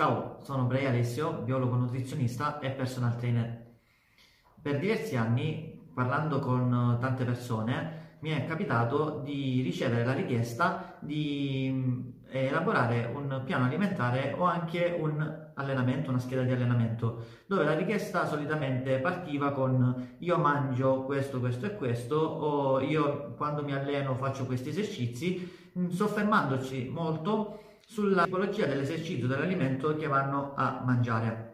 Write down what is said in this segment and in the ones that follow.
Ciao, sono Bray Alessio, biologo nutrizionista e personal trainer. Per diversi anni, parlando con tante persone, mi è capitato di ricevere la richiesta di eh, elaborare un piano alimentare o anche un allenamento, una scheda di allenamento, dove la richiesta solitamente partiva con io mangio questo, questo e questo o io quando mi alleno faccio questi esercizi, soffermandoci molto sulla tipologia dell'esercizio dell'alimento che vanno a mangiare.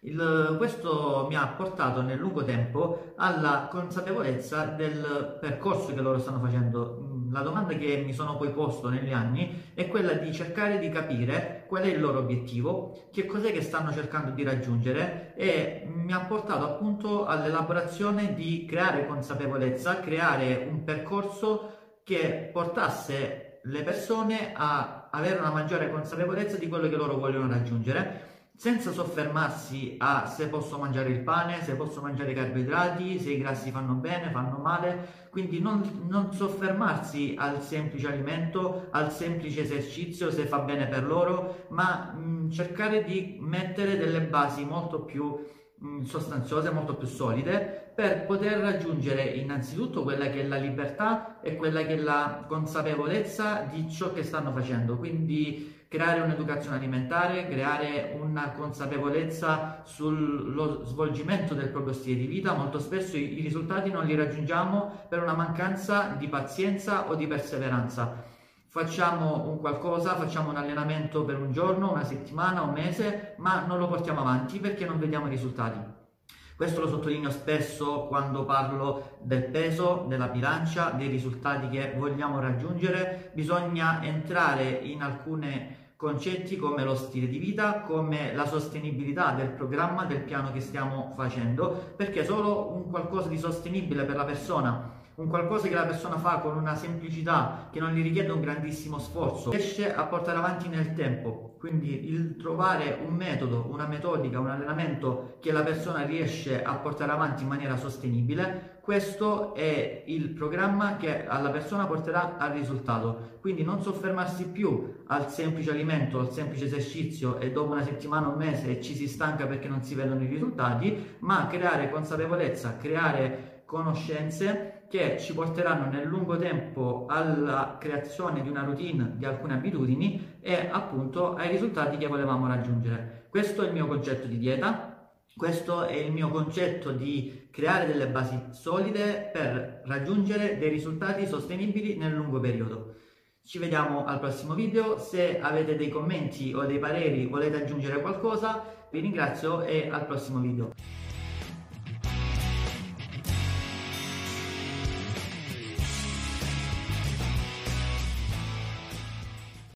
Il, questo mi ha portato nel lungo tempo alla consapevolezza del percorso che loro stanno facendo. La domanda che mi sono poi posto negli anni è quella di cercare di capire qual è il loro obiettivo, che cos'è che stanno cercando di raggiungere e mi ha portato appunto all'elaborazione di creare consapevolezza, creare un percorso che portasse le persone a avere una maggiore consapevolezza di quello che loro vogliono raggiungere senza soffermarsi a se posso mangiare il pane, se posso mangiare i carboidrati, se i grassi fanno bene, fanno male, quindi non, non, soffermarsi al semplice alimento, al semplice esercizio, se fa bene per loro, ma mh, cercare di mettere delle basi molto più sostanziose, molto più solide, per poter raggiungere innanzitutto quella che è la libertà e quella che è la consapevolezza di ciò che stanno facendo. Quindi creare un'educazione alimentare, creare una consapevolezza sullo svolgimento del proprio stile di vita. Molto spesso i, i risultati non li raggiungiamo per una mancanza di pazienza o di perseveranza. Facciamo un qualcosa, facciamo un allenamento per un giorno, una settimana, un mese, ma non lo portiamo avanti perché non vediamo i risultati. Questo lo sottolineo spesso quando parlo del peso, della bilancia, dei risultati che vogliamo raggiungere. Bisogna entrare in alcune concetti come lo stile di vita, come la sostenibilità del programma, del piano che stiamo facendo, perché solo un qualcosa di sostenibile per la persona un qualcosa che la persona fa con una semplicità che non gli richiede un grandissimo sforzo, riesce a portare avanti nel tempo. Quindi il trovare un metodo, una metodica, un allenamento che la persona riesce a portare avanti in maniera sostenibile, questo è il programma che alla persona porterà al risultato. Quindi non soffermarsi più al semplice alimento, al semplice esercizio e dopo una settimana o un mese ci si stanca perché non si vedono i risultati, ma creare consapevolezza, creare conoscenze che ci porteranno nel lungo tempo alla creazione di una routine, di alcune abitudini e appunto ai risultati che volevamo raggiungere. Questo è il mio concetto di dieta, questo è il mio concetto di creare delle basi solide per raggiungere dei risultati sostenibili nel lungo periodo. Ci vediamo al prossimo video, se avete dei commenti o dei pareri volete aggiungere qualcosa vi ringrazio e al prossimo video.